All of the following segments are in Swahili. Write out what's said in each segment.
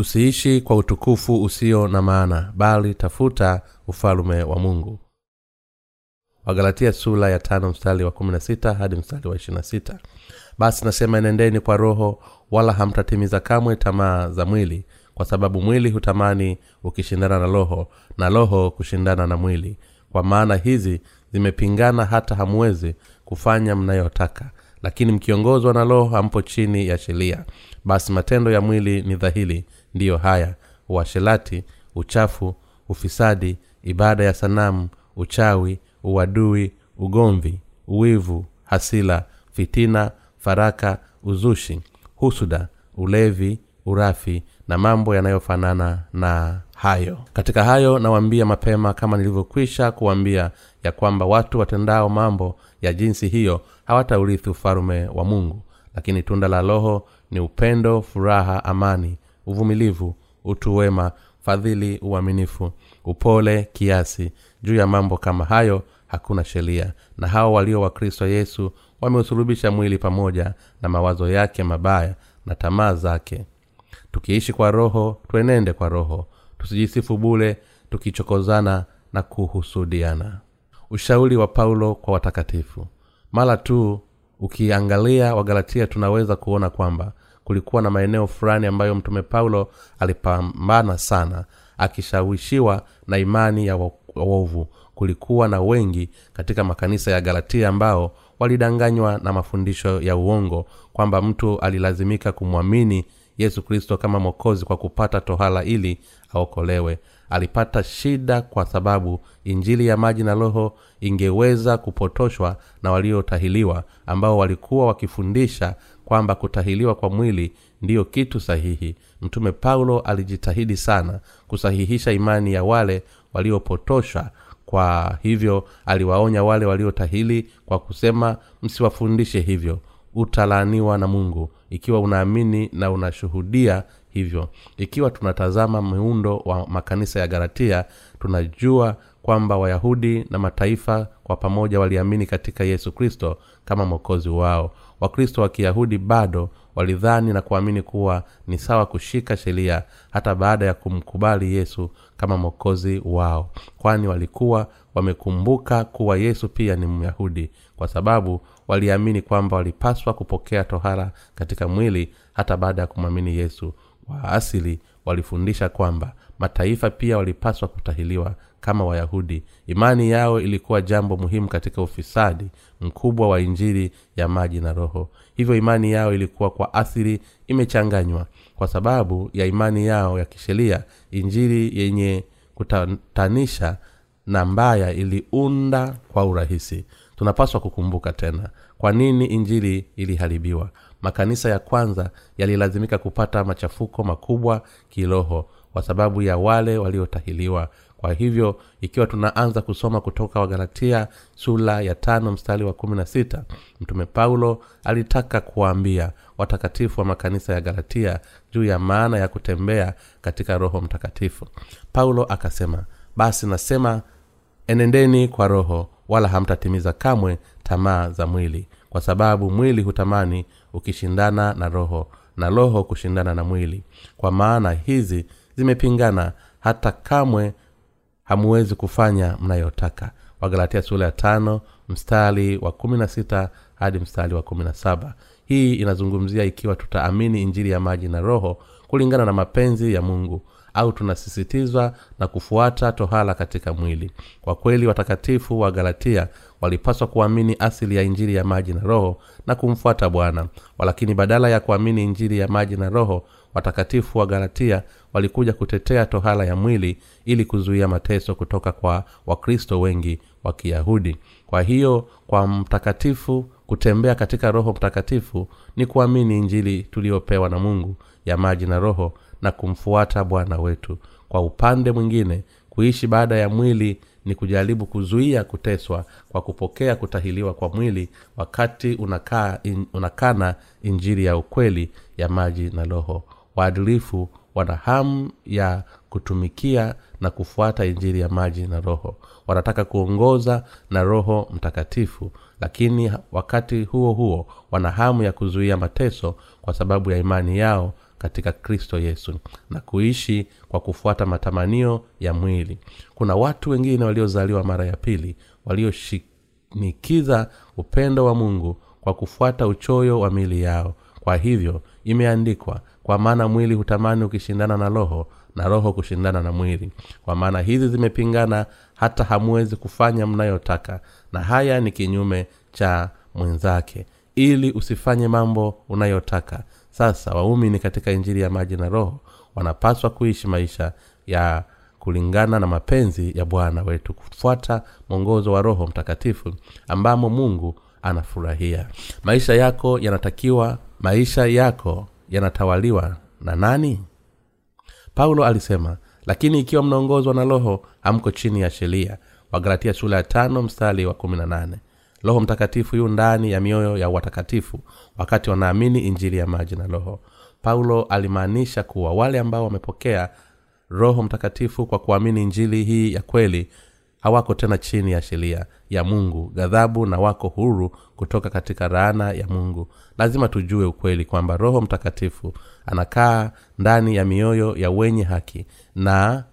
usiishi kwa utukufu usio na maana bali tafuta ufalume wa mungu. Wagalatia sula ya tano mstari wa kumi na sita hadi mstari wa ishirina sita. Basi nasema enendeni kwa roho wala hamtatimiza kamwe tamaa za mwili kwa sababu mwili hutamani ukishindana na roho na roho kushindana na mwili. Kwa maana hizi zimepingana hata hamwezi kufanya mnayotaka. Lakini mkiongozwa na roho hampo chini ya sheria. Basi matendo ya mwili ni dhahili ndiyo haya. Uashelati uchafu ufisadi ibada ya sanamu uchawi uadui ugomvi uwivu hasila fitina faraka uzushi husuda ulevi urafi na mambo yanayofanana na hayo. Katika hayo nawaambia mapema kama nilivyokwisha kuwambia ya kwamba watu watendao mambo ya jinsi hiyo hawataurithi ufalume wa mungu. Lakini tunda la roho ni upendo furaha amani uvumilivu utu wema fadhili uaminifu upole kiasi. Juu ya mambo kama hayo hakuna sheria. Na hao walio wa kristo yesu wameusulubisha mwili pamoja na mawazo yake mabaya na tamaa zake. Tukiishi kwa roho twenende kwa roho. Tusijisifu bule tukichokozana na kuhusudiana. Ushauri wa paulo kwa watakatifu. Mara tu ukiangalia wagalatia tunaweza kuona kwamba kulikuwa na maeneo fulani ambayo mtume paulo alipambana sana akishawishiwa na imani ya waovu. Kulikuwa na wengi katika makanisa ya galatia ambao walidanganywa na mafundisho ya uongo kwamba mtu alilazimika kumwamini yesu kristo kama mwokozi kwa kupata tohala ili aokolewe. Alipata shida kwa sababu injili ya maji na roho ingeweza kupotoshwa na waliotahiliwa ambao walikuwa wakifundisha kwamba kutahiliwa kwa mwili ndiyo kitu sahihi. Mtume paulo alijitahidi sana kusahihisha imani ya wale waliopotoshwa. Kwa hivyo aliwaonya wale waliotahili kwa kusema msiwafundishe hivyo. Utalaaniwa na mungu. Ikiwa unaamini na unashuhudia hivyo. Ikiwa tunatazama muundo wa makanisa ya galatia tunajua kwamba wayahudi na mataifa kwa pamoja waliamini katika yesu kristo kama mwokozi wao wakristo wa kiyahudi bado walidhani na kuamini kuwa ni sawa kushika sheria hata baada ya kumkubali yesu kama mwokozi wao kwani walikuwa wamekumbuka kuwa yesu pia ni myahudi kwa sababu waliamini kwamba walipaswa kupokea tohara katika mwili hata baada ya kumwamini yesu. Wa asili walifundisha kwamba mataifa pia walipaswa kutahiliwa kama wayahudi. Imani yao ilikuwa jambo muhimu katika ufisadi mkubwa wa injili ya maji na roho. Hivyo imani yao ilikuwa kwa athiri imechanganywa. Kwa sababu ya imani yao ya kisheria injili yenye kutatanisha na mbaya iliunda kwa urahisi. Tunapaswa kukumbuka tena kwa nini injili iliharibiwa? Makanisa ya kwanza yalilazimika kupata machafuko makubwa kiroho kwa sababu ya wale waliotahiliwa kwa hivyo ikiwa tunaanza kusoma kutoka wagalatia sula ya tano mstari wa kumi na sita mtume paulo alitaka kuwaambia watakatifu wa makanisa ya galatia juu ya maana ya kutembea katika roho mtakatifu. Paulo akasema basi nasema enendeni kwa roho wala hamtatimiza kamwe tamaa za mwili kwa sababu mwili hutamani ukishindana na roho na roho kushindana na mwili. Kwa maana hizi zimepingana hata kamwe hamuwezi kufanya mnayotaka. Wagalatia sura ya tano mstari wa kumi na sita hadi mstari wa kumi na saba hii inazungumzia ikiwa tutaamini injili ya maji na roho kulingana na mapenzi ya mungu au tunasisitizwa na kufuata tohala katika mwili. Kwa kweli watakatifu wa galatia walipaswa kuamini asili ya injili ya maji na roho na kumfuata bwana. Walakini badala ya kuamini injili ya maji na roho watakatifu wa galatia walikuja kutetea tohala ya mwili ili kuzuia mateso kutoka kwa wakristo wengi wa kiyahudi. Kwa hiyo kwa mtakatifu kutembea katika roho mtakatifu ni kuamini injili tuliyopewa na mungu ya maji na roho na kumfuata bwana wetu. Kwa upande mwingine kuishi baada ya mwili ni kujaribu kuzuia kuteswa kwa kupokea kutahiliwa kwa mwili wakati unakaa in, unakana injiri ya ukweli ya maji na roho. Waadilifu wana hamu ya kutumikia na kufuata injiri ya maji na roho. Wanataka kuongoza na roho mtakatifu lakini wakati huo huo wana hamu ya kuzuia mateso kwa sababu ya imani yao katika kristo yesu na kuishi kwa kufuata matamanio ya mwili. Kuna watu wengine waliozaliwa mara ya pili walioshinikiza upendo wa mungu kwa kufuata uchoyo wa mili yao. Kwa hivyo imeandikwa kwa maana mwili hutamani ukishindana na roho na roho kushindana na mwili. Kwa maana hizi zimepingana hata hamuwezi kufanya mnayotaka. Na haya ni kinyume cha mwenzake. Ili usifanye mambo unayotaka sasa waumini katika injili ya maji na roho wanapaswa kuishi maisha ya kulingana na mapenzi ya bwana wetu kufuata mwongozo wa roho mtakatifu ambamo mungu anafurahia. Maisha yako yanatakiwa maisha yako yanatawaliwa na nani? Paulo alisema lakini ikiwa mnaongozwa na roho hamko chini ya sheria. Wagalatia sura ya tano mstari wa kumi na nane roho mtakatifu yu ndani ya mioyo ya watakatifu wakati wanaamini injili ya maji na roho. Paulo alimaanisha kuwa wale ambao wamepokea roho mtakatifu kwa kuamini injili hii ya kweli hawako tena chini ya sheria ya mungu ghadhabu na wako huru kutoka katika raana ya mungu. Lazima tujue ukweli kwamba roho mtakatifu anakaa ndani ya mioyo ya wenye haki na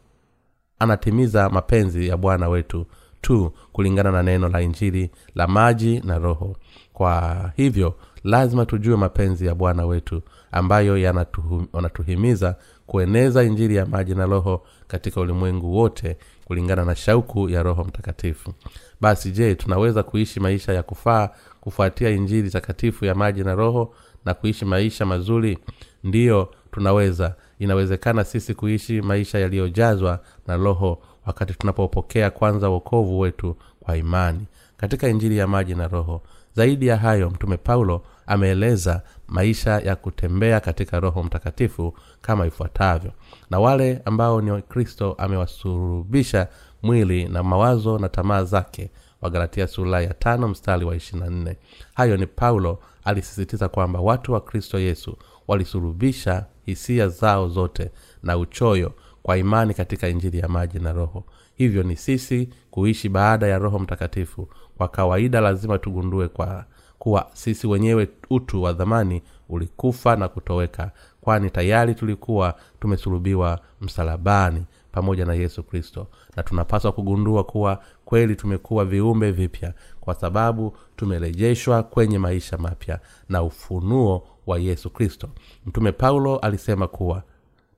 anatimiza mapenzi ya bwana wetu tu kulingana na neno la injili la maji na roho. Kwa hivyo lazima tujue mapenzi ya bwana wetu ambayo yanatuhimiza kueneza injili ya maji na roho katika ulimwengu wote kulingana na shauku ya roho mtakatifu. Basi je tunaweza kuishi maisha ya kufaa kufuatia injili takatifu ya maji na roho na kuishi maisha mazuri? Ndiyo tunaweza. Inawezekana sisi kuishi maisha yaliyojazwa na roho wakati tunapopokea kwanza wokovu wetu kwa imani katika injili ya maji na roho. Zaidi ya hayo mtume paulo ameeleza maisha ya kutembea katika roho mtakatifu kama ifuatavyo. Na wale ambao ni kristo amewasurubisha mwili na mawazo na tamaa zake wagalatia sura ya tano mstari wa ishirina hayo ni paulo alisisitiza kwamba watu wa kristo yesu walisurubisha hisia zao zote na uchoyo kwa imani katika injili ya maji na roho. Hivyo ni sisi kuishi baada ya roho mtakatifu. Kwa kawaida lazima tugundue kwa kuwa sisi wenyewe utu wa dhamani ulikufa na kutoweka kwani tayari tulikuwa tumesulubiwa msalabani pamoja na yesu kristo. Na tunapaswa kugundua kuwa kweli tumekuwa viumbe vipya kwa sababu tumerejeshwa kwenye maisha mapya na ufunuo wa yesu kristo. Mtume paulo alisema kuwa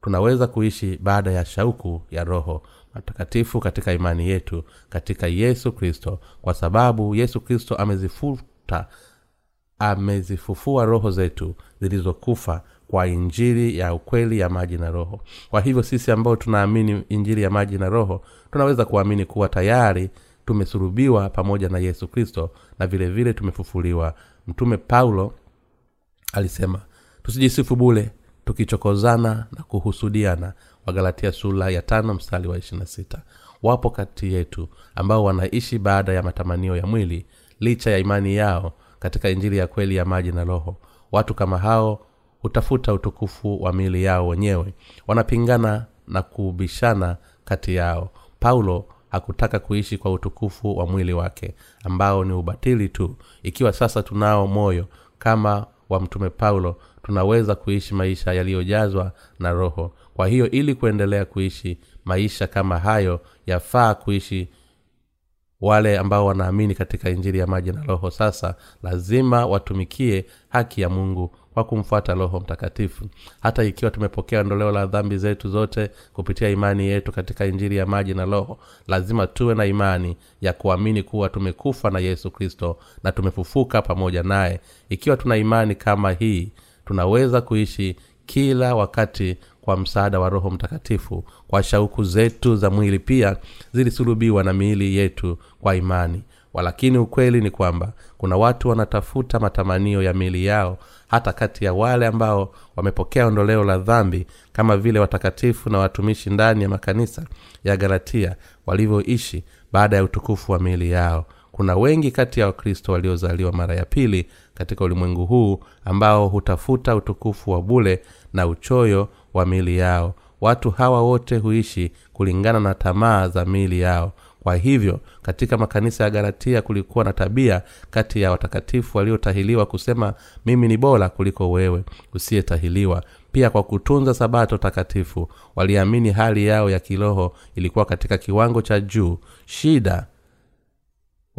tunaweza kuishi baada ya shauku ya roho matakatifu katika imani yetu katika yesu kristo. Kwa sababu yesu kristo amezifuta amezifufua roho zetu zilizokufa kwa injili ya ukweli ya maji na roho. Kwa hivyo sisi ambao tunaamini injili ya maji na roho tunaweza kuamini kuwa tayari tumesurubiwa pamoja na yesu kristo na vile vile tumefufuliwa. Mtume paulo alisema tusijisifu bule tukichokozana na kuhusudiana wagalatia sula ya tano mstari wa ishirina sita. Wapo kati yetu ambao wanaishi baada ya matamanio ya mwili licha ya imani yao katika injili ya kweli ya maji na roho. Watu kama hao hutafuta utukufu wa miili yao wenyewe. Wanapingana na kubishana kati yao. Paulo hakutaka kuishi kwa utukufu wa mwili wake ambao ni ubatili tu. Ikiwa sasa tunao moyo kama wa mtume paulo tunaweza kuishi maisha yaliyojazwa na roho. Kwa hiyo ili kuendelea kuishi maisha kama hayo yafaa kuishi wale ambao wanaamini katika injili ya maji na roho. Sasa lazima watumikie haki ya mungu kwa kumfuata roho mtakatifu. Hata ikiwa tumepokea ondoleo la dhambi zetu zote kupitia imani yetu katika injili ya maji na roho lazima tuwe na imani ya kuamini kuwa tumekufa na yesu kristo na tumefufuka pamoja naye. Ikiwa tuna imani kama hii tunaweza kuishi kila wakati kwa msaada wa roho mtakatifu kwa shauku zetu za mwili pia zilisulubiwa na miili yetu kwa imani. Walakini ukweli ni kwamba kuna watu wanatafuta matamanio ya miili yao hata kati ya wale ambao wamepokea ondoleo la dhambi kama vile watakatifu na watumishi ndani ya makanisa ya galatia walivyoishi baada ya utukufu wa miili yao kuna wengi kati ya wakristo waliozaliwa mara ya pili katika ulimwengu huu ambao hutafuta utukufu wa bule na uchoyo wa miili yao. Watu hawa wote huishi kulingana na tamaa za mili yao. Kwa hivyo katika makanisa ya galatia kulikuwa na tabia kati ya watakatifu waliotahiliwa kusema mimi ni bora kuliko wewe usiyetahiliwa. Pia kwa kutunza sabato takatifu waliamini hali yao ya kiroho ilikuwa katika kiwango cha juu. Shida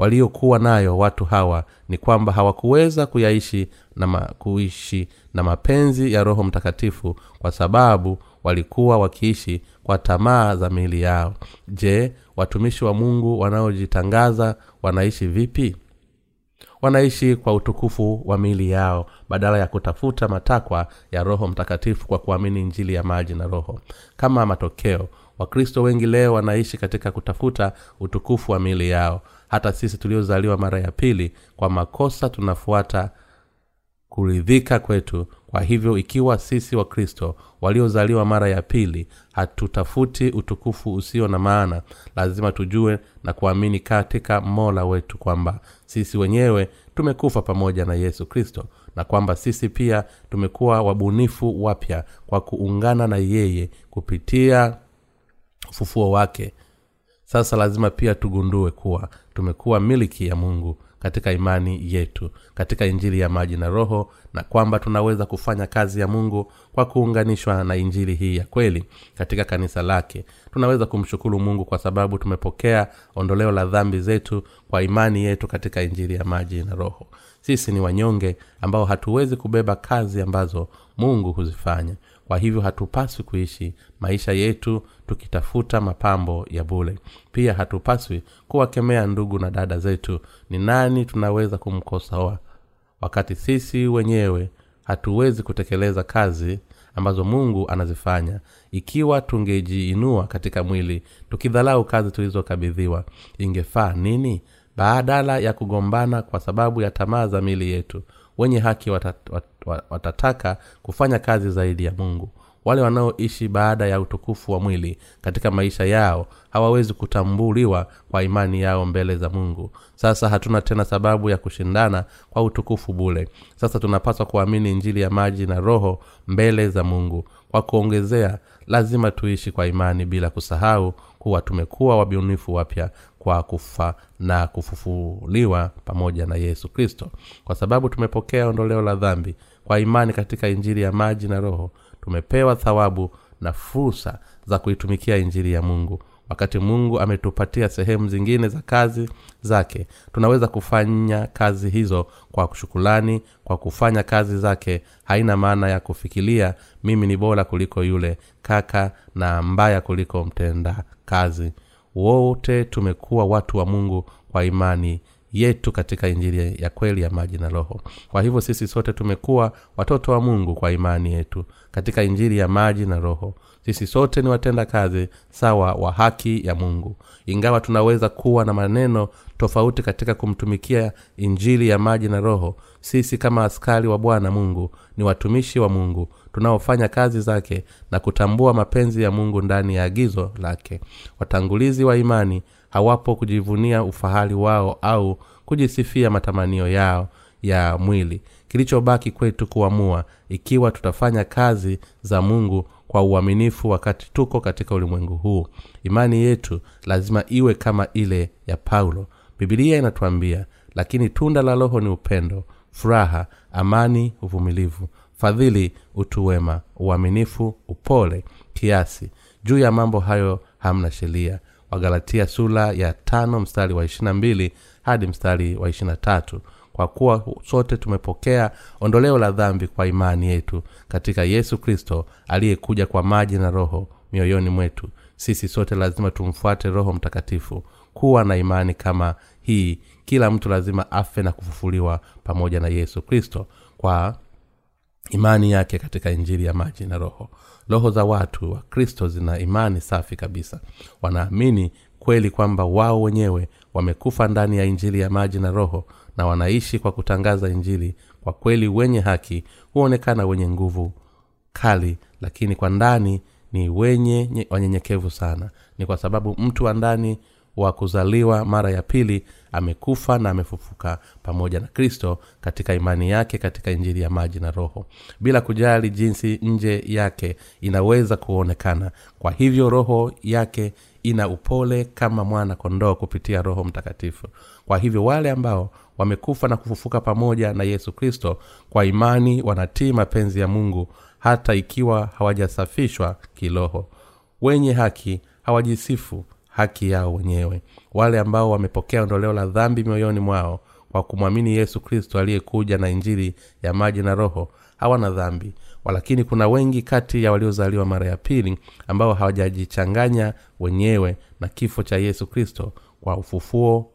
waliokuwa nayo watu hawa ni kwamba hawakuweza kuyaishi na ma, kuishi na mapenzi ya roho mtakatifu kwa sababu walikuwa wakiishi kwa tamaa za miili yao. Je watumishi wa mungu wanaojitangaza wanaishi vipi? Wanaishi kwa utukufu wa miili yao badala ya kutafuta matakwa ya roho mtakatifu kwa kuamini njili ya maji na roho. Kama matokeo wakristo wengi leo wanaishi katika kutafuta utukufu wa miili yao hata sisi tuliozaliwa mara ya pili kwa makosa tunafuata kuridhika kwetu. Kwa hivyo ikiwa sisi wakristo waliozaliwa mara ya pili hatutafuti utukufu usio na maana. Lazima tujue na kuamini katika mola wetu kwamba sisi wenyewe tumekufa pamoja na yesu kristo na kwamba sisi pia tumekuwa wabunifu wapya kwa kuungana na yeye kupitia ufufuo wake sasa lazima pia tugundue kuwa tumekuwa miliki ya mungu katika imani yetu katika injili ya maji na roho na kwamba tunaweza kufanya kazi ya mungu kwa kuunganishwa na injili hii ya kweli katika kanisa lake. Tunaweza kumshukuru mungu kwa sababu tumepokea ondoleo la dhambi zetu kwa imani yetu katika injili ya maji na roho. Sisi ni wanyonge ambao hatuwezi kubeba kazi ambazo mungu huzifanya kwa hivyo hatupaswi kuishi maisha yetu tukitafuta mapambo ya bule pia hatupaswi kuwakemea ndugu na dada zetu. Ni nani tunaweza kumkosoa? Wakati sisi wenyewe hatuwezi kutekeleza kazi ambazo mungu anazifanya. Ikiwa tungejiinua katika mwili tukidhalau kazi tulizokabidhiwa ingefaa nini? Badala ya kugombana kwa sababu ya tamaa za mili yetu wenye haki watat, wat, wat, watataka kufanya kazi zaidi ya mungu. Wale wanaoishi baada ya utukufu wa mwili katika maisha yao hawawezi kutambuliwa kwa imani yao mbele za mungu. Sasa hatuna tena sababu ya kushindana kwa utukufu bule sasa tunapaswa kuamini injili ya maji na roho mbele za mungu. Kwa kuongezea lazima tuishi kwa imani bila kusahau kuwa tumekuwa wabunifu wapya kwa kufa na kufufuliwa pamoja na yesu kristo. Kwa sababu tumepokea ondoleo la dhambi kwa imani katika injili ya maji na roho tumepewa thawabu na fursa za kuitumikia injili ya mungu. Wakati mungu ametupatia sehemu zingine za kazi zake tunaweza kufanya kazi hizo kwa shukulani kwa kufanya kazi zake haina maana ya kufikiria mimi ni bora kuliko yule kaka na mbaya kuliko mtenda kazi wote tumekuwa watu wa mungu kwa imani yetu katika injili ya kweli ya maji na roho. Kwa hivyo sisi sote tumekuwa watoto wa mungu kwa imani yetu katika injili ya maji na roho. Sisi sote ni watenda kazi sawa wa haki ya mungu. Ingawa tunaweza kuwa na maneno tofauti katika kumtumikia injili ya maji na roho sisi kama askari wa bwana mungu ni watumishi wa mungu tunaofanya kazi zake na kutambua mapenzi ya mungu ndani ya agizo lake. Watangulizi wa imani hawapo kujivunia ufahari wao au kujisifia matamanio yao ya mwili. Kilichobaki kwetu kuamua ikiwa tutafanya kazi za mungu kwa uaminifu wakati tuko katika ulimwengu huu. Imani yetu lazima iwe kama ile ya paulo. Bibilia inatuambia lakini tunda la roho ni upendo furaha amani uvumilivu fadhili utuwema uaminifu upole kiasi. Juu ya mambo hayo hamna sheria. Wagalatia sula ya tano mstari wa ishirina mbili hadi mstari wa ishirina tatu. Kwa kuwa sote tumepokea ondoleo la dhambi kwa imani yetu katika yesu kristo aliyekuja kwa maji na roho mioyoni mwetu. Sisi sote lazima tumfuate roho mtakatifu kuwa na imani kama hii. Kila mtu lazima afe na kufufuliwa pamoja na yesu kristo. Kwa imani yake katika injili ya maji na roho. Roho za watu wa kristo zina imani safi kabisa. Wanaamini kweli kwamba wao wenyewe wamekufa ndani ya injili ya maji na roho na wanaishi kwa kutangaza injili kwa kweli wenye haki huonekana wenye nguvu kali lakini kwa ndani ni wenye wanyenyekevu sana. Ni kwa sababu mtu wa ndani wa kuzaliwa mara ya pili amekufa na amefufuka pamoja na kristo katika imani yake katika injili ya maji na roho. Bila kujali jinsi nje yake inaweza kuonekana. Kwa hivyo roho yake ina upole kama mwana kondoo kupitia roho mtakatifu. Kwa hivyo wale ambao wamekufa na kufufuka pamoja na yesu kristo kwa imani wanatii mapenzi ya mungu hata ikiwa hawajasafishwa kiroho. Wenye haki hawajisifu haki yao wenyewe. Wale ambao wamepokea ondoleo la dhambi mioyoni mwao kwa kumwamini yesu kristo aliyekuja na injili ya maji na roho hawana dhambi. Walakini kuna wengi kati ya waliozaliwa mara ya pili ambao hawajajichanganya wenyewe na kifo cha yesu kristo kwa ufufuo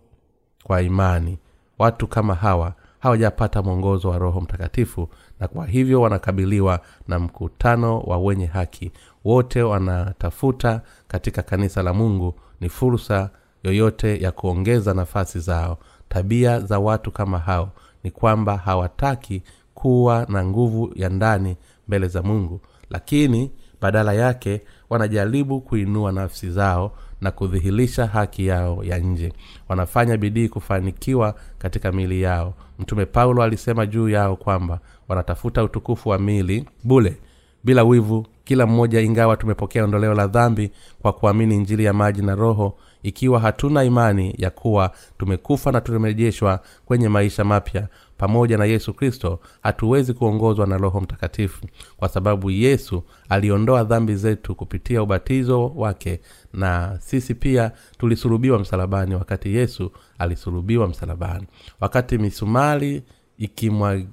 kwa imani. Watu kama hawa hawajapata mwongozo wa roho mtakatifu na kwa hivyo wanakabiliwa na mkutano wa wenye haki. Wote wanatafuta katika kanisa la mungu ni fursa yoyote ya kuongeza nafasi zao. Tabia za watu kama hao ni kwamba hawataki kuwa na nguvu ya ndani mbele za mungu lakini badala yake wanajaribu kuinua nafsi zao na kudhihirisha haki yao ya nje. Wanafanya bidii kufanikiwa katika mili yao. Mtume paulo alisema juu yao kwamba wanatafuta utukufu wa mili bule bila wivu kila mmoja ingawa tumepokea ondoleo la dhambi kwa kuamini injili ya maji na roho ikiwa hatuna imani ya kuwa tumekufa na tumerejeshwa kwenye maisha mapya pamoja na yesu kristo hatuwezi kuongozwa na roho mtakatifu kwa sababu yesu aliondoa dhambi zetu kupitia ubatizo wake na sisi pia tulisulubiwa msalabani wakati yesu alisulubiwa msalabani. Wakati misumari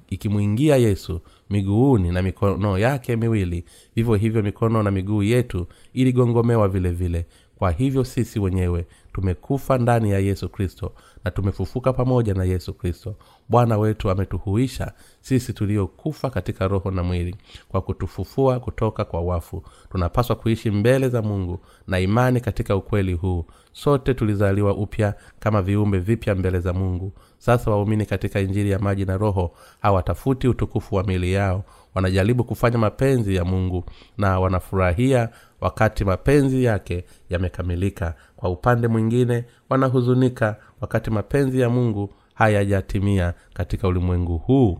ikimwingia yesu miguuni na mikono yake miwili. Vivyo hivyo mikono na miguu yetu iligongomewa vile vile. Kwa hivyo sisi wenyewe tumekufa ndani ya yesu kristo na tumefufuka pamoja na yesu kristo. Bwana wetu ametuhuisha sisi tuliokufa katika roho na mwili kwa kutufufua kutoka kwa wafu. Tunapaswa kuishi mbele za mungu na imani katika ukweli huu. Sote tulizaliwa upya kama viumbe vipya mbele za mungu. Sasa waumini katika injili ya maji na roho hawatafuti utukufu wa mili yao wanajaribu kufanya mapenzi ya mungu na wanafurahia wakati mapenzi yake yamekamilika. Kwa upande mwingine wanahuzunika wakati mapenzi ya mungu hayajatimia katika ulimwengu huu.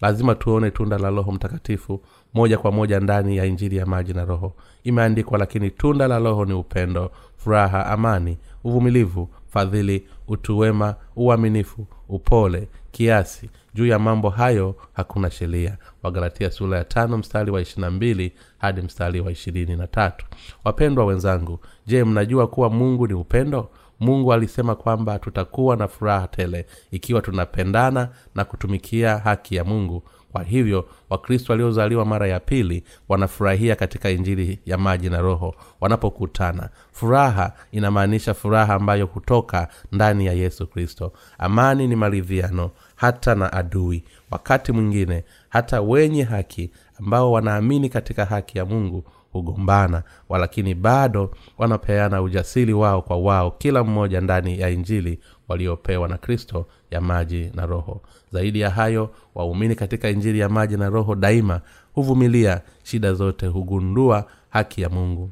Lazima tuone tunda la roho mtakatifu moja kwa moja ndani ya injili ya maji na roho. Imeandikwa lakini tunda la roho ni upendo furaha amani uvumilivu fadhili utuwema uaminifu upole kiasi juu ya mambo hayo hakuna sheria. Wagalatia sura ya tano mstari wa ishirina mbili hadi mstari wa ishirini na tatu. Wapendwa wenzangu je mnajua kuwa mungu ni upendo? Mungu alisema kwamba tutakuwa na furaha tele ikiwa tunapendana na kutumikia haki ya mungu kwa hivyo wakristo waliozaliwa mara ya pili wanafurahia katika injili ya maji na roho wanapokutana. Furaha inamaanisha furaha ambayo hutoka ndani ya yesu kristo. Amani ni maridhiano hata na adui. Wakati mwingine hata wenye haki ambao wanaamini katika haki ya mungu hugombana walakini bado wanapeana ujasiri wao kwa wao kila mmoja ndani ya injili waliopewa na kristo ya maji na roho. Zaidi ya hayo waumini katika injili ya maji na roho daima huvumilia shida zote hugundua haki ya mungu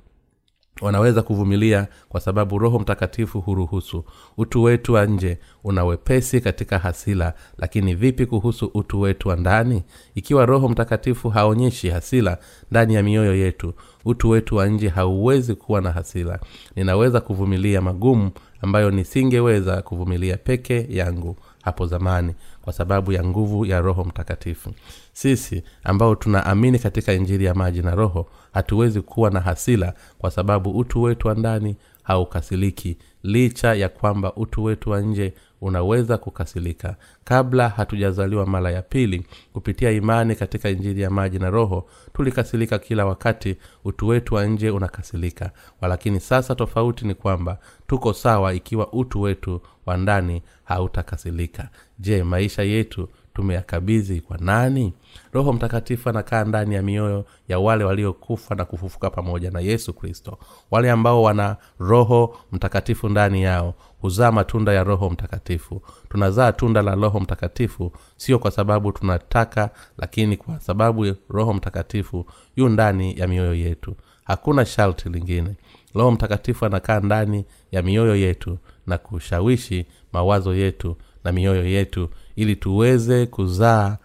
wanaweza kuvumilia kwa sababu roho mtakatifu huruhusu utu wetu wa nje una wepesi katika hasila. Lakini vipi kuhusu utu wetu wa ndani? Ikiwa roho mtakatifu haonyeshi hasila ndani ya mioyo yetu utu wetu wa nje hauwezi kuwa na hasila. Ninaweza kuvumilia magumu ambayo nisingeweza kuvumilia peke yangu hapo zamani kwa sababu ya nguvu ya roho mtakatifu. Sisi ambao tunaamini katika injili ya maji na roho hatuwezi kuwa na hasila kwa sababu utu wetu wa ndani haukasiliki licha ya kwamba utu wetu wa nje unaweza kukasilika. Kabla hatujazaliwa mara ya pili kupitia imani katika injili ya maji na roho tulikasilika kila wakati utu wetu wa nje unakasilika. Walakini sasa tofauti ni kwamba tuko sawa ikiwa utu wetu wa ndani hautakasilika je maisha yetu tumeyakabidhi kwa nani? Roho mtakatifu anakaa ndani ya mioyo ya wale waliokufa na kufufuka pamoja na yesu kristo. Wale ambao wana roho mtakatifu ndani yao huzaa matunda ya roho mtakatifu. Tunazaa tunda la roho mtakatifu sio kwa sababu tunataka lakini kwa sababu roho mtakatifu yu ndani ya mioyo yetu. Hakuna sharti lingine. Roho mtakatifu anakaa ndani ya mioyo yetu na kushawishi mawazo yetu na mioyo yetu ili tuweze kuzaa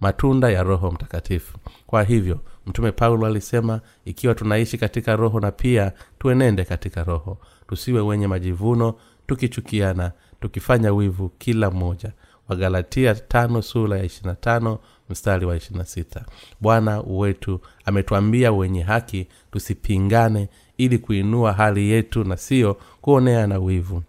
matunda ya roho mtakatifu. Kwa hivyo mtume paulo alisema ikiwa tunaishi katika roho na pia tuenende katika roho tusiwe wenye majivuno tukichukiana tukifanya wivu kila mmoja. Wagalatia tano sura ya ishirina tano mstari wa ishirina sita. Bwana wetu ametwambia wenye haki tusipingane ili kuinua hali yetu na siyo kuonea na wivu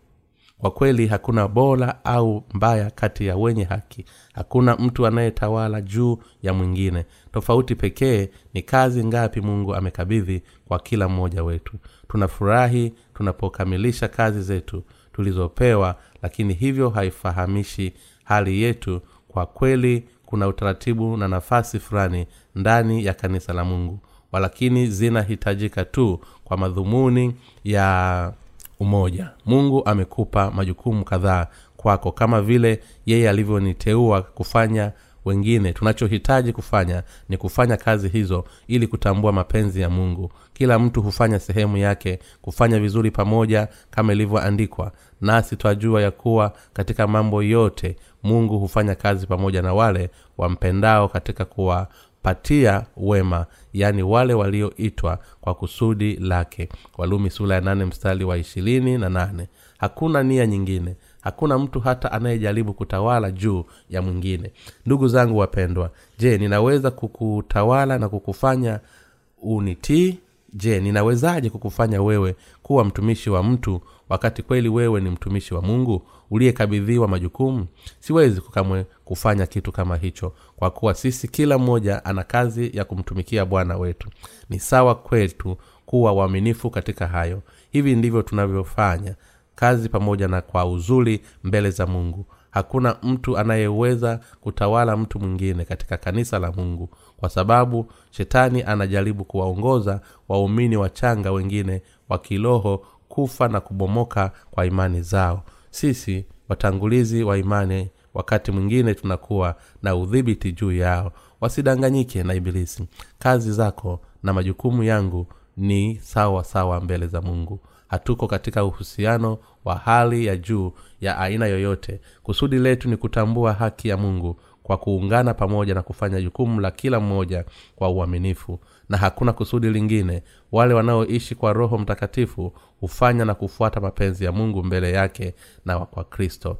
kwa kweli hakuna bora au mbaya kati ya wenye haki. Hakuna mtu anayetawala juu ya mwingine. Tofauti pekee ni kazi ngapi mungu amekabidhi kwa kila mmoja wetu. Tunafurahi tunapokamilisha kazi zetu tulizopewa lakini hivyo haifahamishi hali yetu. Kwa kweli kuna utaratibu na nafasi fulani ndani ya kanisa la mungu. Walakini zinahitajika tu kwa madhumuni ya umoja. Mungu amekupa majukumu kadhaa kwako kama vile yeye alivyoniteua kufanya wengine. Tunachohitaji kufanya ni kufanya kazi hizo ili kutambua mapenzi ya mungu. Kila mtu hufanya sehemu yake kufanya vizuri pamoja kama ilivyoandikwa. Nasi twajua ya kuwa katika mambo yote mungu hufanya kazi pamoja na wale wampendao katika kuwapatia wema yaani wale walioitwa kwa kusudi lake. Walumi sura ya nane mstari wa ishirini na nane. Hakuna nia nyingine. Hakuna mtu hata anayejaribu kutawala juu ya mwingine. Ndugu zangu wapendwa je ninaweza kukutawala na kukufanya unitii? Je ninawezaje kukufanya wewe kuwa mtumishi wa mtu wakati kweli wewe ni mtumishi wa mungu uliyekabidhiwa majukumu? Siwezi kamwe kufanya kitu kama hicho kwa kuwa sisi kila mmoja ana kazi ya kumtumikia bwana wetu. Ni sawa kwetu kuwa waaminifu katika hayo. Hivi ndivyo tunavyofanya kazi pamoja na kwa uzuri mbele za mungu. Hakuna mtu anayeweza kutawala mtu mwingine katika kanisa la mungu kwa sababu shetani anajaribu kuwaongoza waumini wachanga wengine wa kiroho kufa na kubomoka kwa imani zao. Sisi watangulizi wa imani wakati mwingine tunakuwa na udhibiti juu yao. Wasidanganyike na ibilisi. Kazi zako na majukumu yangu ni sawa sawa mbele za mungu. Hatuko katika uhusiano wa hali ya juu ya aina yoyote. Kusudi letu ni kutambua haki ya mungu kwa kuungana pamoja na kufanya jukumu la kila mmoja kwa uaminifu. Na hakuna kusudi lingine. Wale wanaoishi kwa roho mtakatifu hufanya na kufuata mapenzi ya mungu mbele yake na kwa kristo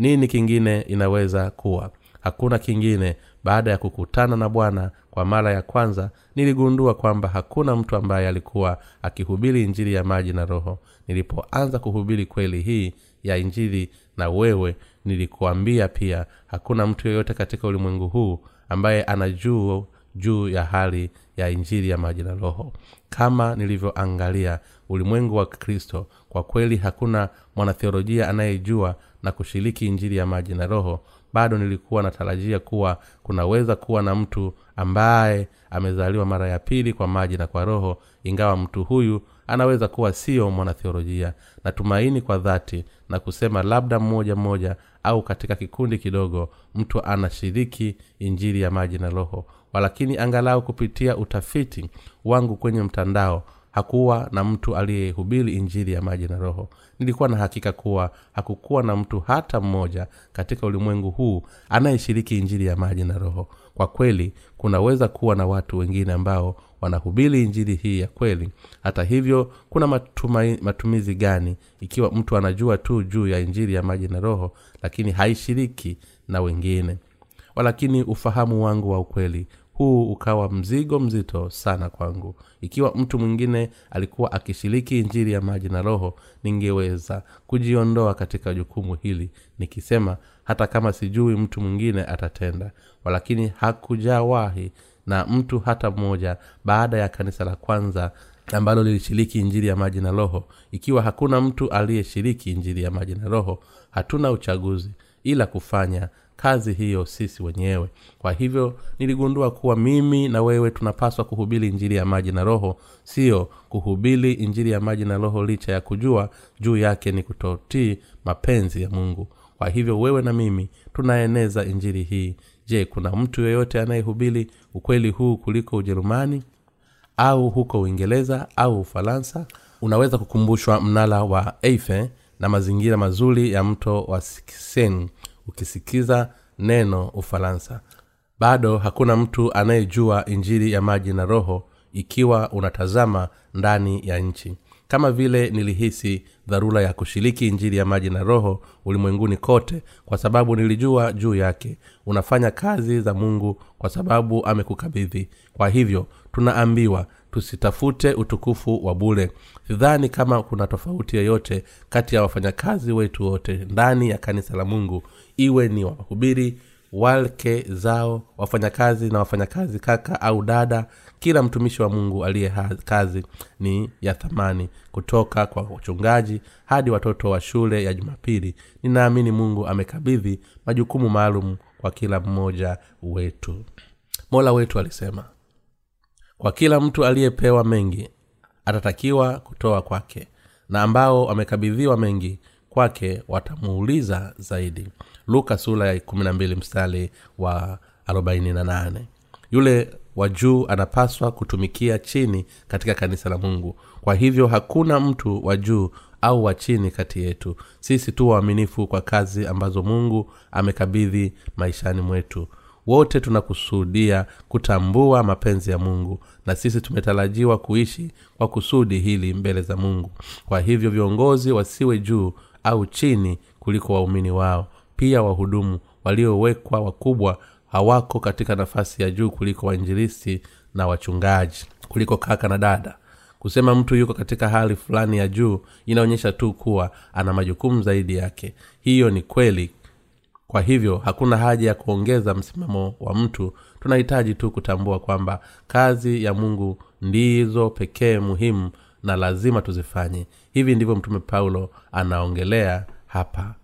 nini kingine inaweza kuwa? Hakuna kingine. Baada ya kukutana na bwana kwa mara ya kwanza niligundua kwamba hakuna mtu ambaye alikuwa akihubiri injili ya maji na roho. Nilipoanza kuhubiri kweli hii ya injili na wewe nilikuambia pia hakuna mtu yeyote katika ulimwengu huu ambaye anajua juu ya hali ya injili ya maji na roho. Kama nilivyoangalia ulimwengu wa kristo kwa kweli hakuna mwanatheolojia anayejua na kushiriki injili ya maji na roho. Bado nilikuwa natarajia kuwa kunaweza kuwa na mtu ambaye amezaliwa mara ya pili kwa maji na kwa roho ingawa mtu huyu anaweza kuwa sio mwanatheolojia. Natumaini kwa dhati na kusema labda mmoja mmoja au katika kikundi kidogo mtu anashiriki injili ya maji na roho. Walakini angalau kupitia utafiti wangu kwenye mtandao hakuwa na mtu aliyehubiri injili ya maji na roho. Nilikuwa na hakika kuwa hakukuwa na mtu hata mmoja katika ulimwengu huu anayeshiriki injili ya maji na roho. Kwa kweli kunaweza kuwa na watu wengine ambao wanahubiri injili hii ya kweli. Hata hivyo kuna matumai, matumizi gani ikiwa mtu anajua tu juu ya injili ya maji na roho lakini haishiriki na wengine? Walakini ufahamu wangu wa ukweli huu ukawa mzigo mzito sana kwangu. Ikiwa mtu mwingine alikuwa akishiriki injili ya maji na roho ningeweza kujiondoa katika jukumu hili nikisema hata kama sijui mtu mwingine atatenda. Walakini hakujawahi na mtu hata mmoja baada ya kanisa la kwanza ambalo lilishiriki injili ya maji na roho. Ikiwa hakuna mtu aliyeshiriki injili ya maji na roho hatuna uchaguzi ila kufanya kazi hiyo sisi wenyewe. Kwa hivyo niligundua kuwa mimi na wewe tunapaswa kuhubiri injili ya maji na roho sio kuhubiri injili ya maji na roho licha ya kujua juu yake ni kutotii mapenzi ya mungu. Kwa hivyo wewe na mimi tunaeneza injili hii. Je kuna mtu yeyote anayehubiri ukweli huu kuliko ujerumani au huko uingereza au ufaransa? Unaweza kukumbushwa mnala wa eife na mazingira mazuri ya mto wa sen ukisikiza neno ufaransa. Bado hakuna mtu anayejua injili ya maji na roho ikiwa unatazama ndani ya nchi. Kama vile nilihisi dharura ya kushiriki injili ya maji na roho ulimwenguni kote kwa sababu nilijua juu yake. Unafanya kazi za mungu kwa sababu amekukabidhi. Kwa hivyo tunaambiwa tusitafute utukufu wa bule sidhani kama kuna tofauti yoyote kati ya wafanyakazi wetu wote ndani ya kanisa la mungu iwe ni wahubiri walke zao wafanyakazi na wafanyakazi kaka au dada kila mtumishi wa mungu aliye kazi ni ya thamani. Kutoka kwa wachungaji hadi watoto wa shule ya jumapili ninaamini mungu amekabidhi majukumu maalum kwa kila mmoja wetu. Mola wetu alisema kwa kila mtu aliyepewa mengi atatakiwa kutoa kwake na ambao wamekabidhiwa mengi kwake watamuuliza zaidi. Luka sula ya 12 mstari wa 48 yule wa juu anapaswa kutumikia chini katika kanisa la mungu. Kwa hivyo hakuna mtu wa juu au wa chini kati yetu. Sisi tu waaminifu kwa kazi ambazo mungu amekabidhi maishani mwetu wote tunakusudia kutambua mapenzi ya mungu na sisi tumetarajiwa kuishi kwa kusudi hili mbele za mungu. Kwa hivyo viongozi wasiwe juu au chini kuliko waumini wao. Pia wahudumu waliowekwa wakubwa hawako katika nafasi ya juu kuliko wainjilisti na wachungaji kuliko kaka na dada. Kusema mtu yuko katika hali fulani ya juu inaonyesha tu kuwa ana majukumu zaidi yake. Hiyo ni kweli kwa hivyo hakuna haja ya kuongeza msimamo wa mtu. Tunahitaji tu kutambua kwamba kazi ya mungu ndizo pekee muhimu na lazima tuzifanye. Hivi ndivyo mtume paulo anaongelea hapa.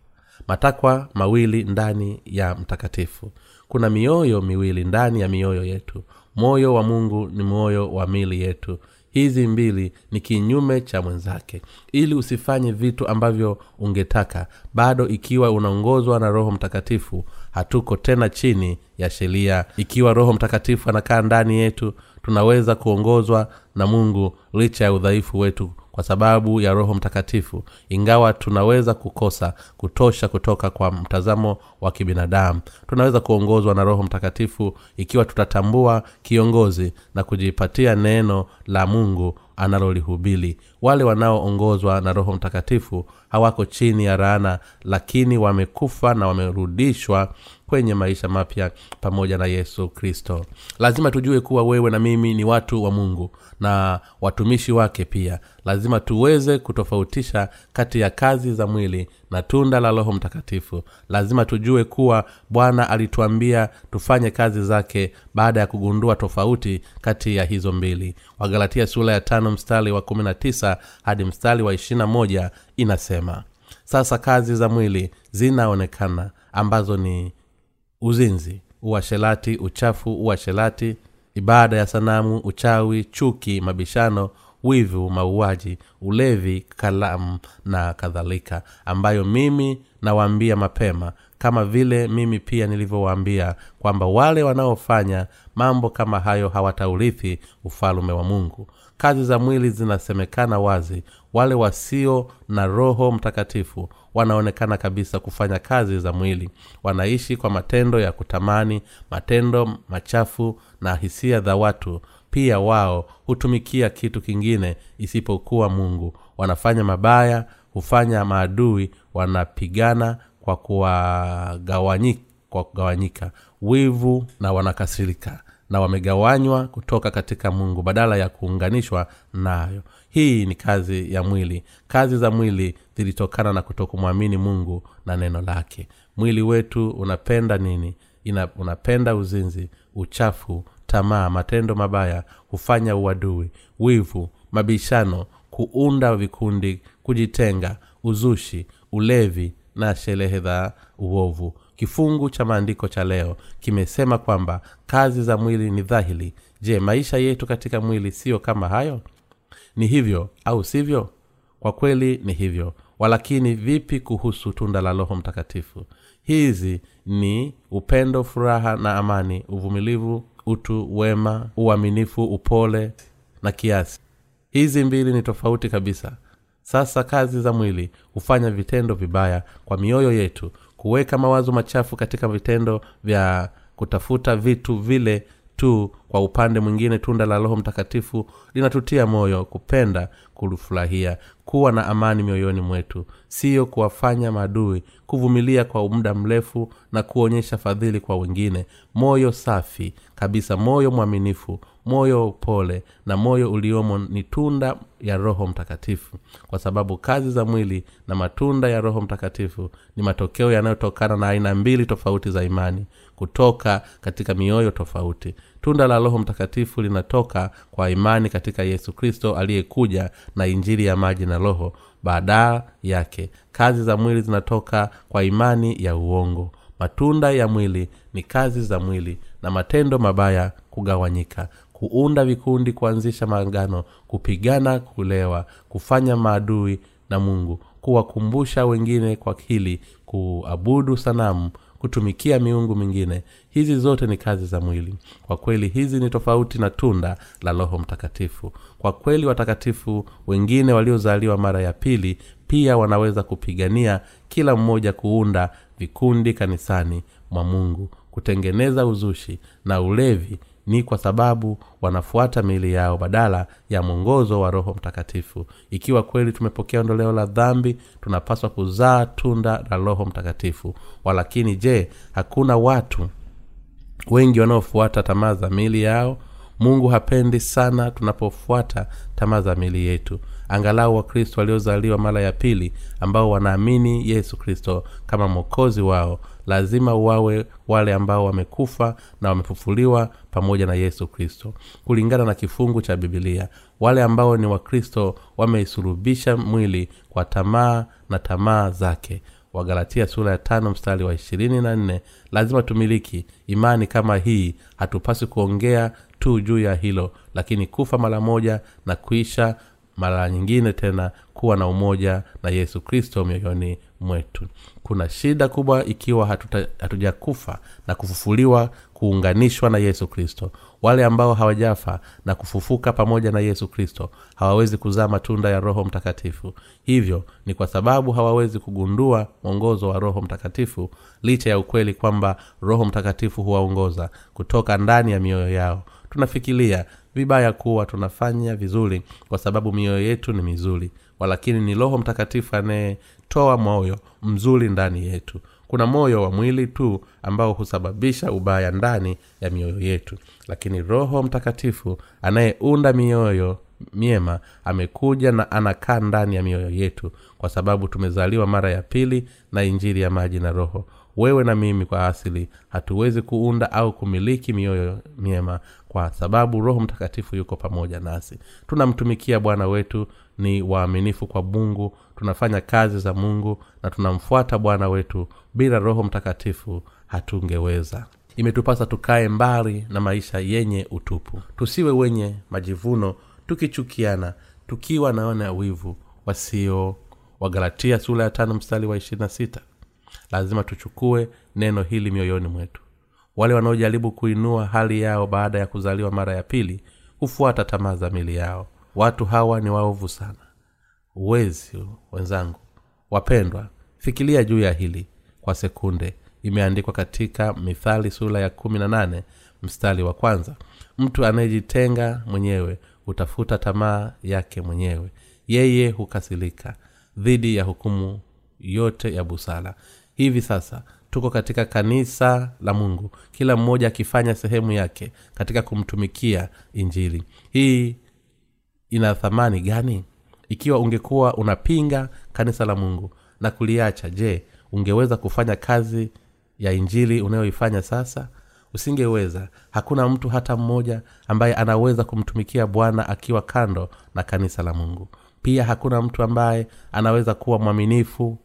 Matakwa mawili ndani ya mtakatifu. Kuna mioyo miwili ndani ya mioyo yetu. Moyo wa mungu ni moyo wa mili yetu hizi mbili ni kinyume cha mwenzake. Ili usifanye vitu ambavyo ungetaka bado ikiwa unaongozwa na roho mtakatifu hatuko tena chini ya sheria. Ikiwa roho mtakatifu anakaa ndani yetu tunaweza kuongozwa na mungu licha ya udhaifu wetu kwa sababu ya roho mtakatifu. Ingawa tunaweza kukosa kutosha kutoka kwa mtazamo wa kibinadamu. Tunaweza kuongozwa na roho mtakatifu ikiwa tutatambua kiongozi na kujipatia neno la mungu analolihubili wale wanaoongozwa na roho mtakatifu hawako chini ya rana lakini wamekufa na wamerudishwa kwenye maisha mapya pamoja na yesu kristo. Lazima tujue kuwa wewe na mimi ni watu wa mungu na watumishi wake pia. Lazima tuweze kutofautisha kati ya kazi za mwili na tunda la roho mtakatifu. Lazima tujue kuwa bwana alituambia tufanye kazi zake baada ya kugundua tofauti kati ya hizo mbili. Wagalatia sura ya tano mstari wa kumi na tisa hadi mstari wa ishirina moja inasema sasa kazi za mwili zinaonekana ambazo ni uzinzi uashelati uchafu uashelati ibada ya sanamu uchawi chuki mabishano wivu mauaji ulevi kalamu na kadhalika ambayo mimi nawaambia mapema kama vile mimi pia nilivyowaambia kwamba wale wanaofanya mambo kama hayo hawataurithi ufalume wa mungu. Kazi za mwili zinasemekana wazi wale wasio na roho mtakatifu wanaonekana kabisa kufanya kazi za mwili. Wanaishi kwa matendo ya kutamani matendo machafu na hisia za watu. Pia wao hutumikia kitu kingine isipokuwa mungu. Wanafanya mabaya hufanya maadui wanapigana kwa kwa kugawanyika. Wivu na wanakasirika. Na wamegawanywa kutoka katika mungu badala ya kuunganishwa nayo hii ni kazi ya mwili. Kazi za mwili zilitokana na kutokumwamini mungu na neno lake. Mwili wetu unapenda nini? Ina, unapenda uzinzi uchafu tamaa matendo mabaya hufanya uadui wivu mabishano kuunda vikundi kujitenga uzushi ulevi na sherehe za uovu. Kifungu cha maandiko cha leo kimesema kwamba kazi za mwili ni dhahili. Je maisha yetu katika mwili siyo kama hayo ni hivyo au sivyo? Kwa kweli ni hivyo. Walakini vipi kuhusu tunda la roho mtakatifu? Hizi ni upendo furaha na amani uvumilivu utu wema uaminifu upole na kiasi. Hizi mbili ni tofauti kabisa. Sasa kazi za mwili hufanya vitendo vibaya kwa mioyo yetu kuweka mawazo machafu katika vitendo vya kutafuta vitu vile tu kwa upande mwingine tunda la roho mtakatifu linatutia moyo kupenda kulifurahia kuwa na amani mioyoni mwetu siyo kuwafanya maadui kuvumilia kwa muda mrefu na kuonyesha fadhili kwa wengine. Moyo safi kabisa moyo mwaminifu moyo pole na moyo uliomo ni tunda ya roho mtakatifu. Kwa sababu kazi za mwili na matunda ya roho mtakatifu ni matokeo yanayotokana na aina mbili tofauti za imani kutoka katika mioyo tofauti. Tunda la roho mtakatifu linatoka kwa imani katika yesu kristo aliyekuja na injili ya maji na roho baada yake. Kazi za mwili zinatoka kwa imani ya uongo. Matunda ya mwili ni kazi za mwili na matendo mabaya kugawanyika. Kuunda vikundi kuanzisha maangano kupigana kulewa kufanya maadui na mungu kuwakumbusha wengine kwa hili kuabudu sanamu kutumikia miungu mingine. Hizi zote ni kazi za mwili. Kwa kweli hizi ni tofauti na tunda la roho mtakatifu kwa kweli watakatifu wengine waliozaliwa mara ya pili pia wanaweza kupigania kila mmoja kuunda vikundi kanisani mwa mungu. Kutengeneza uzushi na ulevi ni kwa sababu wanafuata miili yao badala ya mwongozo wa roho mtakatifu. Ikiwa kweli tumepokea ondoleo la dhambi tunapaswa kuzaa tunda la roho mtakatifu. Walakini je hakuna watu wengi wanaofuata tamaa za miili yao mungu hapendi sana tunapofuata tamaa za mili yetu. Angalau wakristo waliozaliwa mara ya pili ambao wanaamini yesu kristo kama mwokozi wao lazima wawe wale ambao wamekufa na wamefufuliwa pamoja na yesu kristo. Kulingana na kifungu cha bibilia wale ambao ni wakristo wameisurubisha mwili kwa tamaa na tamaa zake. Wagalatia sura ya tano mstari wa ishirini na nne lazima tumiliki imani kama hii. Hatupasi kuongea tu juu ya hilo lakini kufa mara moja na kuisha mara nyingine tena kuwa na umoja na yesu kristo mioyoni mwetu. Kuna shida kubwa ikiwa hatujakufa na kufufuliwa kuunganishwa na yesu kristo. Wale ambao hawajafa na kufufuka pamoja na yesu kristo hawawezi kuzaa matunda ya roho mtakatifu. Hivyo ni kwa sababu hawawezi kugundua mwongozo wa roho mtakatifu licha ya ukweli kwamba roho mtakatifu huwaongoza kutoka ndani ya mioyo yao tunafikiria vibaya kuwa tunafanya vizuri kwa sababu mioyo yetu ni mizuri. Walakini ni roho mtakatifu anayetoa moyo mzuri ndani yetu. Kuna moyo wa mwili tu ambao husababisha ubaya ndani ya mioyo yetu. Lakini roho mtakatifu anayeunda mioyo myema amekuja na anakaa ndani ya mioyo yetu kwa sababu tumezaliwa mara ya pili na injili ya maji na roho wewe na mimi kwa asili hatuwezi kuunda au kumiliki mioyo myema kwa sababu roho mtakatifu yuko pamoja nasi. Tunamtumikia bwana wetu ni waaminifu kwa mungu tunafanya kazi za mungu na tunamfuata bwana wetu. Bila roho mtakatifu hatungeweza. Imetupasa tukae mbali na maisha yenye utupu. Tusiwe wenye majivuno tukichukiana tukiwa naona wivu wasio. Wagalatia sura ya tano mstari wa ishirina sita lazima tuchukue neno hili mioyoni mwetu. Wale wanaojaribu kuinua hali yao baada ya kuzaliwa mara ya pili hufuata tamaa za mili yao. Watu hawa ni waovu sana. Uwezi wenzangu. Wapendwa fikiria juu ya hili kwa sekunde. Imeandikwa katika mithali sura ya kumi na nane mstari wa kwanza. Mtu anayejitenga mwenyewe hutafuta tamaa yake mwenyewe. Yeye hukasilika dhidi ya hukumu yote ya busara hivi sasa tuko katika kanisa la mungu. Kila mmoja akifanya sehemu yake katika kumtumikia injili. Hii ina thamani gani? Ikiwa ungekuwa unapinga kanisa la mungu na kuliacha je ungeweza kufanya kazi ya injili unayoifanya sasa? Usingeweza. Hakuna mtu hata mmoja ambaye anaweza kumtumikia bwana akiwa kando na kanisa la mungu. Pia hakuna mtu ambaye anaweza kuwa mwaminifu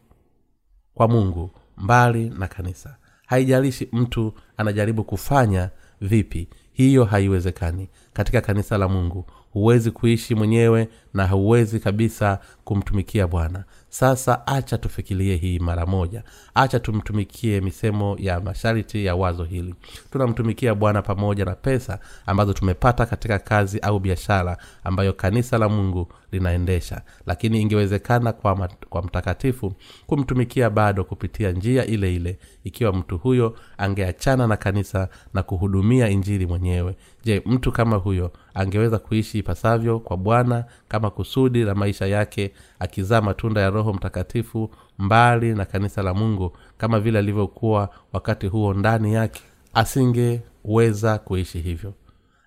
kwa mungu mbali na kanisa. Haijalishi mtu anajaribu kufanya vipi hiyo haiwezekani. Katika kanisa la mungu huwezi kuishi mwenyewe na hauwezi kabisa kumtumikia bwana. Sasa acha tufikirie hii mara moja. Acha tumtumikie misemo ya masharti ya wazo hili. Tunamtumikia bwana pamoja na pesa ambazo tumepata katika kazi au biashara ambayo kanisa la mungu linaendesha. Lakini ingewezekana kwa, mat, kwa mtakatifu kumtumikia bado kupitia njia ile ile ikiwa mtu huyo angeachana na kanisa na kuhudumia injili mwenyewe. Je mtu kama huyo angeweza kuishi ipasavyo kwa bwana kama kusudi la maisha yake akizaa matunda ya roho mtakatifu mbali na kanisa la mungu kama vile alivyokuwa wakati huo ndani yake. Asingeweza kuishi hivyo.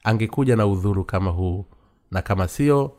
Angekuja na udhuru kama huu na kama sio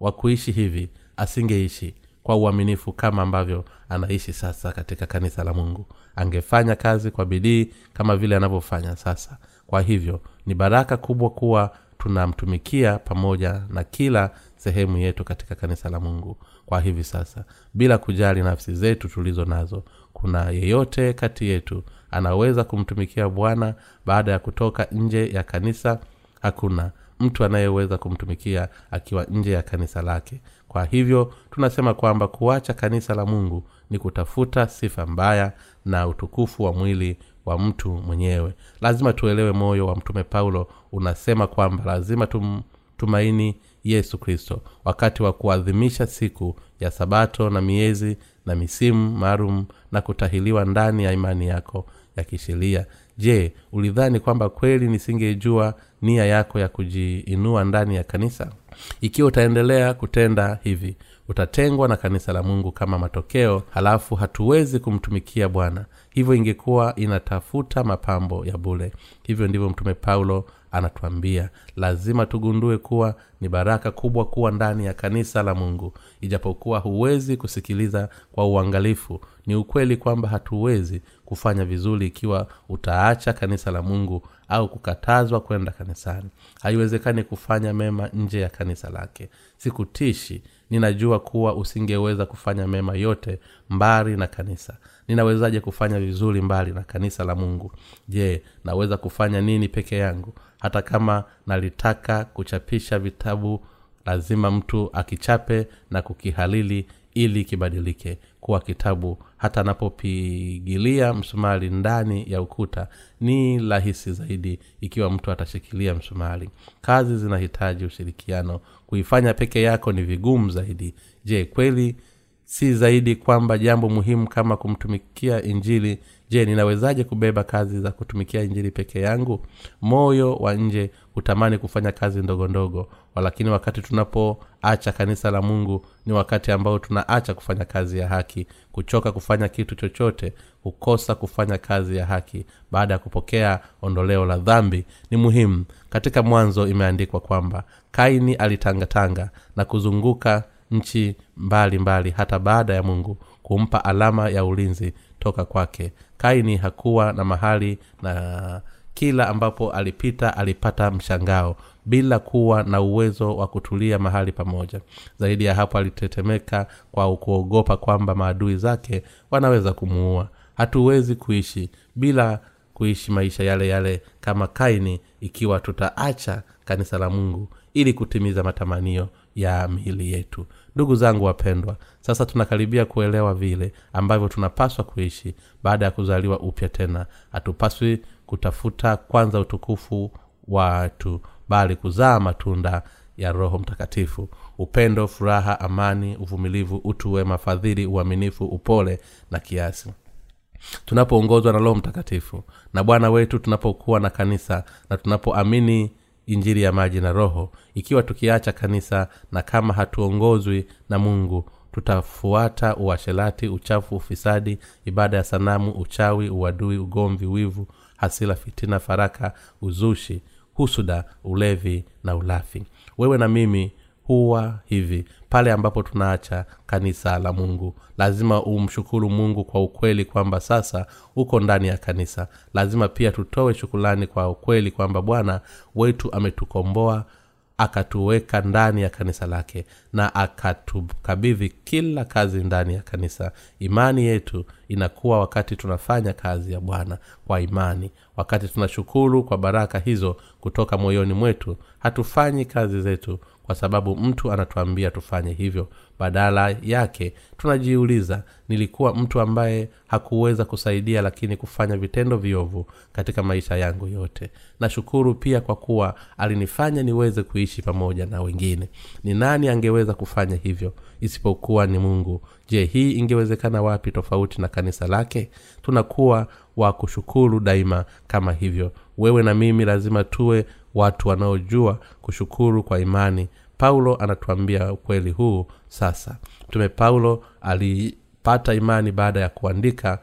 wa kuishi hivi asingeishi kwa uaminifu kama ambavyo anaishi sasa katika kanisa la mungu. Angefanya kazi kwa bidii kama vile anavyofanya sasa. Kwa hivyo ni baraka kubwa kuwa tunamtumikia pamoja na kila sehemu yetu katika kanisa la mungu kwa hivi sasa. Bila kujali nafsi zetu tulizo nazo kuna yeyote kati yetu anaweza kumtumikia bwana baada ya kutoka nje ya kanisa? Hakuna. Mtu anayeweza kumtumikia akiwa nje ya kanisa lake. Kwa hivyo tunasema kwamba kuacha kanisa la mungu ni kutafuta sifa mbaya na utukufu wa mwili wa mtu mwenyewe. Lazima tuelewe moyo wa mtume paulo unasema kwamba lazima tum, tumaini yesu kristo wakati wa kuadhimisha siku ya sabato na miezi na misimu maalum na kutahiliwa ndani ya imani yako ya kisheria. Je ulidhani kwamba kweli nisingejua nia yako ya kujiinua ndani ya kanisa? Ikiwa utaendelea kutenda hivi utatengwa na kanisa la mungu kama matokeo halafu hatuwezi kumtumikia bwana. Hivyo ingekuwa inatafuta mapambo ya bule hivyo ndivyo mtume paulo anatuambia lazima tugundue kuwa ni baraka kubwa kuwa ndani ya kanisa la mungu. Ijapokuwa huwezi kusikiliza kwa uangalifu ni ukweli kwamba hatuwezi kufanya vizuri ikiwa utaacha kanisa la mungu au kukatazwa kwenda kanisani. Haiwezekani kufanya mema nje ya kanisa lake. Sikutishi ninajua kuwa usingeweza kufanya mema yote mbali na kanisa ninawezaje kufanya vizuri mbali na kanisa la mungu? Je naweza kufanya nini peke yangu? Hata kama nalitaka kuchapisha vitabu lazima mtu akichape na kukihalili ili kibadilike kuwa kitabu. Hata anapopigilia msumari ndani ya ukuta ni rahisi zaidi ikiwa mtu atashikilia msumari. Kazi zinahitaji ushirikiano. Kuifanya peke yako ni vigumu zaidi. Je kweli si zaidi kwamba jambo muhimu kama kumtumikia injili. Je ninawezaje kubeba kazi za kutumikia injili peke yangu? Moyo wa nje hutamani kufanya kazi ndogo ndogo. Walakini wakati tunapoacha kanisa la mungu ni wakati ambao tunaacha kufanya kazi ya haki. Kuchoka kufanya kitu chochote kukosa kufanya kazi ya haki. Baada ya kupokea ondoleo la dhambi ni muhimu. Katika mwanzo imeandikwa kwamba kaini alitangatanga na kuzunguka nchi mbali mbali hata baada ya mungu kumpa alama ya ulinzi toka kwake. Kaini hakuwa na mahali na kila ambapo alipita alipata mshangao bila kuwa na uwezo wa kutulia mahali pamoja. Zaidi ya hapo alitetemeka kwa kuogopa kwamba maadui zake wanaweza kumuua. Hatuwezi kuishi bila kuishi maisha yale yale kama kaini ikiwa tutaacha kanisa la mungu ili kutimiza matamanio ya miili yetu ndugu zangu wapendwa sasa tunakaribia kuelewa vile ambavyo tunapaswa kuishi baada ya kuzaliwa upya tena. Hatupaswi kutafuta kwanza utukufu wa watu bali kuzaa matunda ya roho mtakatifu. Upendo furaha amani uvumilivu utu wema fadhili uaminifu upole na kiasi. Tunapoongozwa na roho mtakatifu na bwana wetu tunapokuwa na kanisa na tunapoamini injili ya maji na roho ikiwa tukiacha kanisa na kama hatuongozwi na mungu tutafuata uashelati uchafu ufisadi ibada ya sanamu uchawi uadui ugomvi wivu hasila fitina faraka uzushi husuda ulevi na ulafi. Wewe na mimi huwa hivi. Pale ambapo tunaacha kanisa la mungu. Lazima umshukuru mungu kwa ukweli kwamba sasa uko ndani ya kanisa. Lazima pia tutoe shukulani kwa ukweli kwamba bwana wetu ametukomboa akatuweka ndani ya kanisa lake na akatukabidhi kila kazi ndani ya kanisa. Imani yetu inakuwa wakati tunafanya kazi ya bwana kwa imani. Wakati tunashukuru kwa baraka hizo kutoka moyoni mwetu hatufanyi kazi zetu kwa sababu mtu anatuambia tufanye hivyo badala yake tunajiuliza nilikuwa mtu ambaye hakuweza kusaidia lakini kufanya vitendo viovu katika maisha yangu yote. Nashukuru pia kwa kuwa alinifanya niweze kuishi pamoja na wengine. Ni nani angeweza kufanya hivyo? Isipokuwa ni mungu. Je hii ingewezekana wapi tofauti na kanisa lake? Tunakuwa wa kushukuru daima kama hivyo. Wewe na mimi lazima tuwe watu wanaojua kushukuru kwa imani. Paulo anatuambia ukweli huu sasa. Mtume paulo alipata imani baada ya kuandika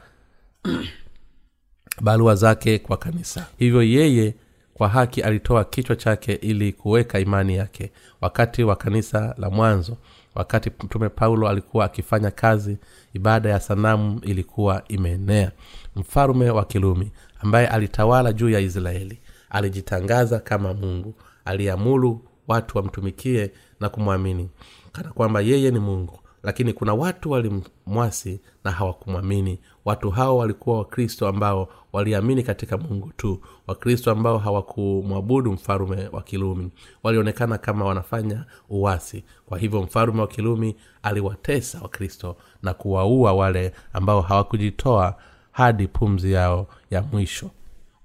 barua zake kwa kanisa. Hivyo yeye kwa haki alitoa kichwa chake ili kuweka imani yake. Wakati wa kanisa la mwanzo wakati mtume paulo alikuwa akifanya kazi ibada ya sanamu ilikuwa imeenea. Mfalume wa kilumi ambaye alitawala juu ya israeli alijitangaza kama mungu. Aliamuru watu wamtumikie na kumwamini kana kwamba yeye ni mungu. Lakini kuna watu walimwasi na hawakumwamini. Watu hao walikuwa wakristo ambao waliamini katika mungu tu. Wakristo ambao hawakumwabudu mfalume wa kilumi walionekana kama wanafanya uwasi kwa hivyo mfalume wa kilumi aliwatesa wakristo na kuwaua wale ambao hawakujitoa hadi pumzi yao ya mwisho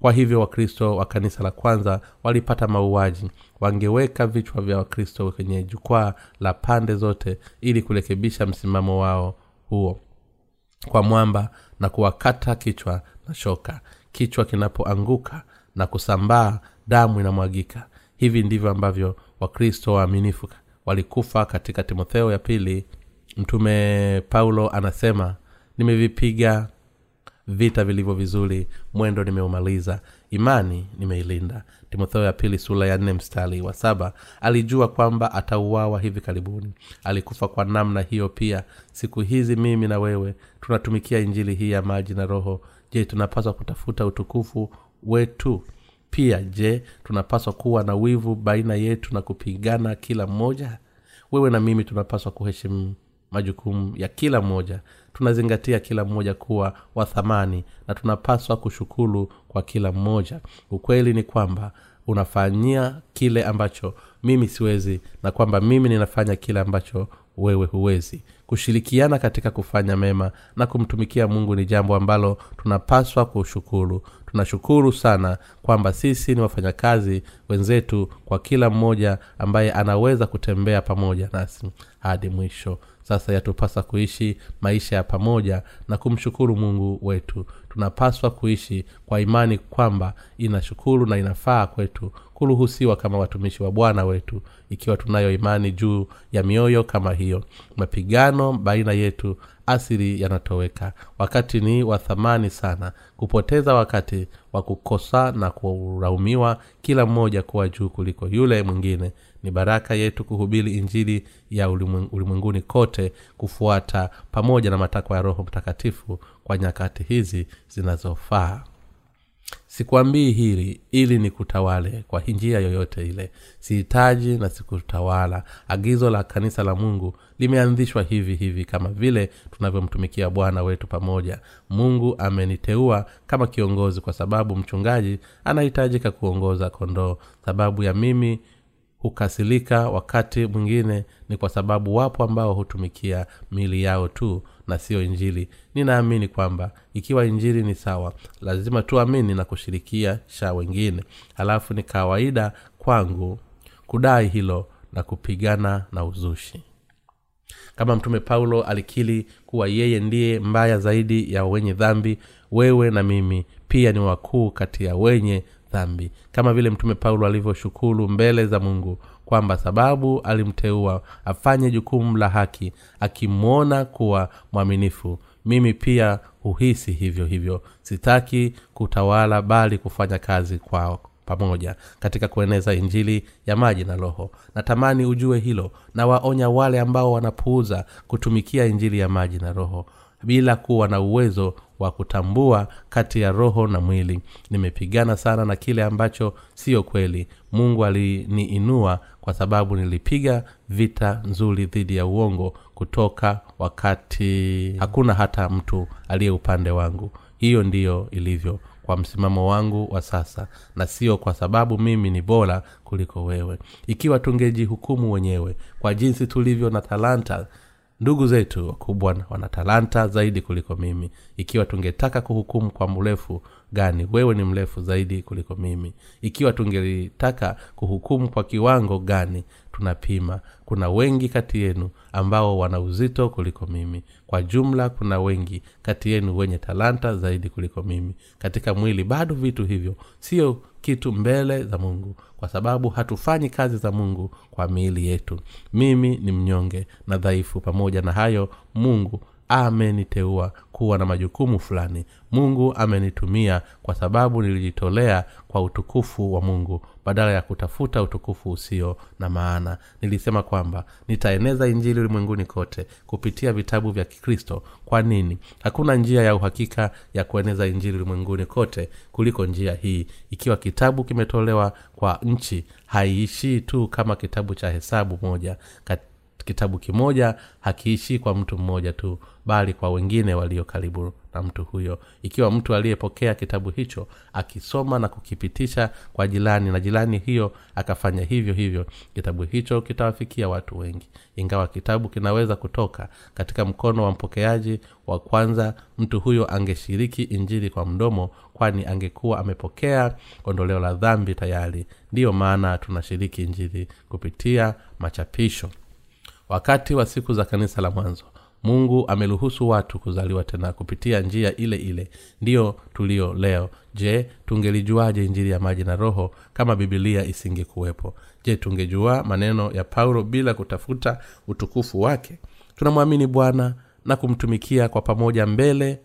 kwa hivyo wakristo wa kanisa la kwanza walipata mauaji. Wangeweka vichwa vya wakristo kwenye jukwaa la pande zote ili kurekebisha msimamo wao huo. Kwa mwamba na kuwakata kichwa na shoka. Kichwa kinapoanguka na kusambaa damu inamwagika. Hivi ndivyo ambavyo wakristo waaminifu walikufa katika timotheo ya pili. Mtume paulo anasema nimevipiga vita vilivyo vizuri mwendo nimeumaliza imani nimeilinda. Timotheo ya pili sura ya nne mstari wa saba alijua kwamba atauawa hivi karibuni. Alikufa kwa namna hiyo pia. Siku hizi mimi na wewe tunatumikia injili hii ya maji na roho. Je tunapaswa kutafuta utukufu wetu? Pia je tunapaswa kuwa na wivu baina yetu na kupigana kila mmoja? Wewe na mimi tunapaswa kuheshimu majukumu ya kila mmoja. Tunazingatia kila mmoja kuwa wa thamani na tunapaswa kushukuru kwa kila mmoja. Ukweli ni kwamba unafanyia kile ambacho mimi siwezi na kwamba mimi ninafanya kile ambacho wewe huwezi. Kushirikiana katika kufanya mema na kumtumikia mungu ni jambo ambalo tunapaswa kushukuru tunashukuru sana kwamba sisi ni wafanyakazi wenzetu kwa kila mmoja ambaye anaweza kutembea pamoja nasi hadi mwisho. Sasa yatupasa kuishi maisha ya pamoja na kumshukuru mungu wetu. Tunapaswa kuishi kwa imani kwamba inashukuru na inafaa kwetu kuruhusiwa kama watumishi wa bwana wetu ikiwa tunayo imani juu ya mioyo kama hiyo. Mapigano baina yetu asili yanatoweka. Wakati ni wa thamani sana. Kupoteza wakati wa kukosa na kulaumiwa kila mmoja kuwa juu kuliko yule mwingine. Ni baraka yetu kuhubiri injili ya ulimwenguni kote kufuata pamoja na matakwa ya roho mtakatifu kwa nyakati hizi zinazofaa sikwambii hili ili ni kutawale kwa njia yoyote ile. Sihitaji na sikutawala. Agizo la kanisa la mungu limeanzishwa hivi hivi kama vile tunavyomtumikia bwana wetu pamoja. Mungu ameniteua kama kiongozi kwa sababu mchungaji anahitajika kuongoza kondoo. Sababu ya mimi hukasilika wakati mwingine ni kwa sababu wapo ambao hutumikia mili yao tu na siyo injili. Ninaamini kwamba ikiwa injili ni sawa lazima tuamini na kushirikia sha wengine. Halafu ni kawaida kwangu kudai hilo na kupigana na uzushi. Kama mtume paulo alikili kuwa yeye ndiye mbaya zaidi ya wenye dhambi wewe na mimi pia ni wakuu kati ya wenye dhambi. Kama vile mtume paulo alivyoshukuru mbele za mungu kwamba sababu alimteua afanye jukumu la haki akimwona kuwa mwaminifu. Mimi pia huhisi hivyo hivyo. Sitaki kutawala bali kufanya kazi kwao pamoja. Katika kueneza injili ya maji na roho. Natamani ujue hilo. Na waonya wale ambao wanapuuza kutumikia injili ya maji na roho bila kuwa na uwezo wa kutambua kati ya roho na mwili. Nimepigana sana na kile ambacho siyo kweli. Mungu aliniinua kwa sababu nilipiga vita nzuri dhidi ya uongo kutoka wakati hakuna hata mtu aliye upande wangu. Hiyo ndiyo ilivyo kwa msimamo wangu wa sasa na sio kwa sababu mimi ni bora kuliko wewe. Ikiwa tungejihukumu wenyewe kwa jinsi tulivyo na talanta ndugu zetu wakubwa wana talanta zaidi kuliko mimi. Ikiwa tungetaka kuhukumu kwa mrefu gani? Wewe ni mrefu zaidi kuliko mimi. Ikiwa tungelitaka kuhukumu kwa kiwango gani? Tunapima. Kuna wengi kati yenu ambao wana uzito kuliko mimi. Kwa jumla kuna wengi kati yenu wenye talanta zaidi kuliko mimi. Katika mwili bado vitu hivyo. Sio kitu mbele za mungu kwa sababu hatufanyi kazi za mungu kwa miili yetu. Mimi ni mnyonge na dhaifu. Pamoja na hayo mungu ameniteua kuwa na majukumu fulani. Mungu amenitumia kwa sababu nilijitolea kwa utukufu wa mungu badala ya kutafuta utukufu usio na maana. Nilisema kwamba nitaeneza injili ulimwenguni kote kupitia vitabu vya kikristo. Kwa nini? Hakuna njia ya uhakika ya kueneza injili ulimwenguni kote kuliko njia hii. Ikiwa kitabu kimetolewa kwa nchi haiishii tu kama kitabu cha hesabu moja. Kitabu kimoja hakiishii kwa mtu mmoja tu bali kwa wengine walio karibu na mtu huyo. Ikiwa mtu aliyepokea kitabu hicho akisoma na kukipitisha kwa jirani na jirani hiyo akafanya hivyo hivyo kitabu hicho kitawafikia watu wengi. Ingawa kitabu kinaweza kutoka katika mkono wa mpokeaji wa kwanza mtu huyo angeshiriki injili kwa mdomo kwani angekuwa amepokea ondoleo la dhambi tayari. Ndiyo maana tunashiriki injili kupitia machapisho. Wakati wa siku za kanisa la mwanzo mungu ameruhusu watu kuzaliwa tena kupitia njia ile ile. Ndiyo tulio leo. Je tungelijuaje injili ya maji na roho kama bibilia isingekuwepo? Je tungejua maneno ya paulo bila kutafuta utukufu wake? Tunamwamini bwana na kumtumikia kwa pamoja mbele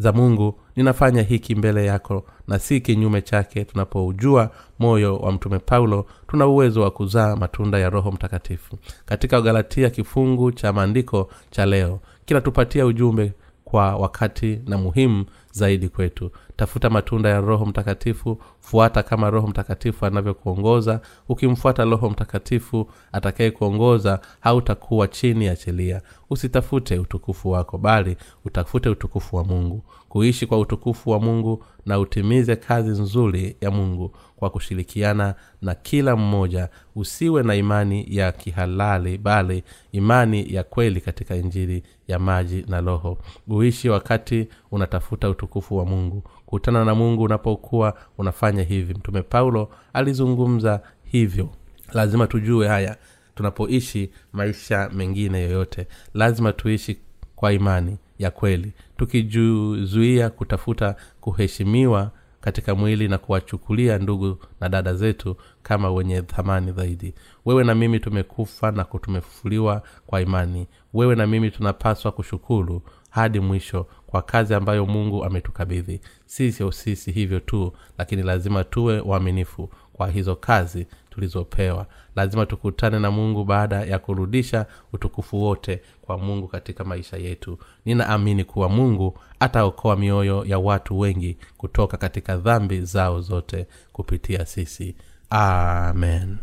za mungu ninafanya hiki mbele yako na si kinyume chake tunapoujua moyo wa mtume paulo tuna uwezo wa kuzaa matunda ya roho mtakatifu. Katika galatia kifungu cha maandiko cha leo kinatupatia ujumbe kwa wakati na muhimu zaidi kwetu. Tafuta matunda ya roho mtakatifu fuata kama roho mtakatifu anavyokuongoza ukimfuata roho mtakatifu atakayekuongoza hautakuwa chini ya sheria. Usitafute utukufu wako bali utafute utukufu wa mungu. Kuishi kwa utukufu wa mungu na utimize kazi nzuri ya mungu kwa kushirikiana na kila mmoja usiwe na imani ya kihalali bali imani ya kweli katika injili ya maji na roho. Uishi wakati unatafuta utukufu wa mungu kutana na mungu unapokuwa unafanya hivi. Mtume paulo alizungumza hivyo. Lazima tujue haya tunapoishi maisha mengine yoyote lazima tuishi kwa imani ya kweli. Tukijuzuia kutafuta kuheshimiwa katika mwili na kuwachukulia ndugu na dada zetu kama wenye thamani zaidi. Wewe na mimi tumekufa na tumefufuliwa kwa imani. Wewe na mimi tunapaswa kushukuru hadi mwisho kwa kazi ambayo mungu ametukabidhi. Sisio sisi hivyo tu lakini lazima tuwe waaminifu kwa hizo kazi tulizopewa. Lazima tukutane na mungu baada ya kurudisha utukufu wote kwa mungu katika maisha yetu. Ninaamini kuwa mungu ataokoa mioyo ya watu wengi kutoka katika dhambi zao zote kupitia sisi. Amen